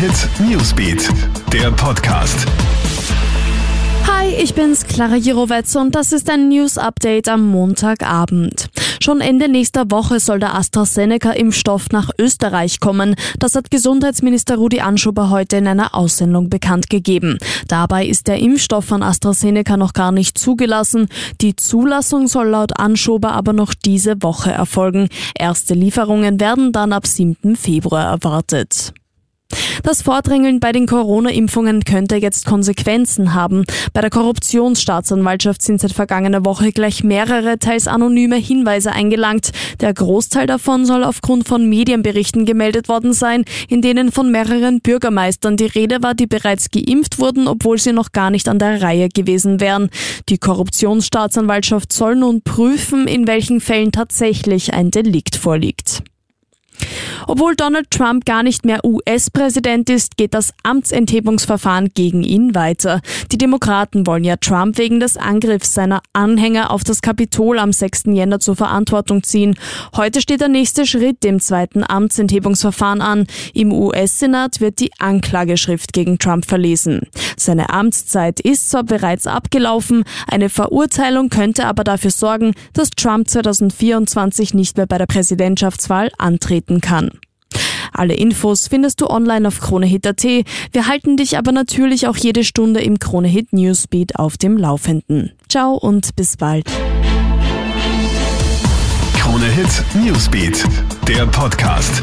Hit Newsbeat, der Podcast. Hi, ich bin's, Clara Jirovetz und das ist ein News Update am Montagabend. Schon Ende nächster Woche soll der AstraZeneca-Impfstoff nach Österreich kommen. Das hat Gesundheitsminister Rudi Anschober heute in einer Aussendung bekannt gegeben. Dabei ist der Impfstoff von AstraZeneca noch gar nicht zugelassen. Die Zulassung soll laut Anschober aber noch diese Woche erfolgen. Erste Lieferungen werden dann ab 7. Februar erwartet. Das Vordrängeln bei den Corona-Impfungen könnte jetzt Konsequenzen haben. Bei der Korruptionsstaatsanwaltschaft sind seit vergangener Woche gleich mehrere, teils anonyme Hinweise eingelangt. Der Großteil davon soll aufgrund von Medienberichten gemeldet worden sein, in denen von mehreren Bürgermeistern die Rede war, die bereits geimpft wurden, obwohl sie noch gar nicht an der Reihe gewesen wären. Die Korruptionsstaatsanwaltschaft soll nun prüfen, in welchen Fällen tatsächlich ein Delikt vorliegt. Obwohl Donald Trump gar nicht mehr US-Präsident ist, geht das Amtsenthebungsverfahren gegen ihn weiter. Die Demokraten wollen ja Trump wegen des Angriffs seiner Anhänger auf das Kapitol am 6. Jänner zur Verantwortung ziehen. Heute steht der nächste Schritt im zweiten Amtsenthebungsverfahren an. Im US-Senat wird die Anklageschrift gegen Trump verlesen. Seine Amtszeit ist zwar bereits abgelaufen, eine Verurteilung könnte aber dafür sorgen, dass Trump 2024 nicht mehr bei der Präsidentschaftswahl antreten kann. Alle Infos findest du online auf KroneHit.at. Wir halten dich aber natürlich auch jede Stunde im KroneHit Newsbeat auf dem Laufenden. Ciao und bis bald. KroneHit Newsbeat, der Podcast.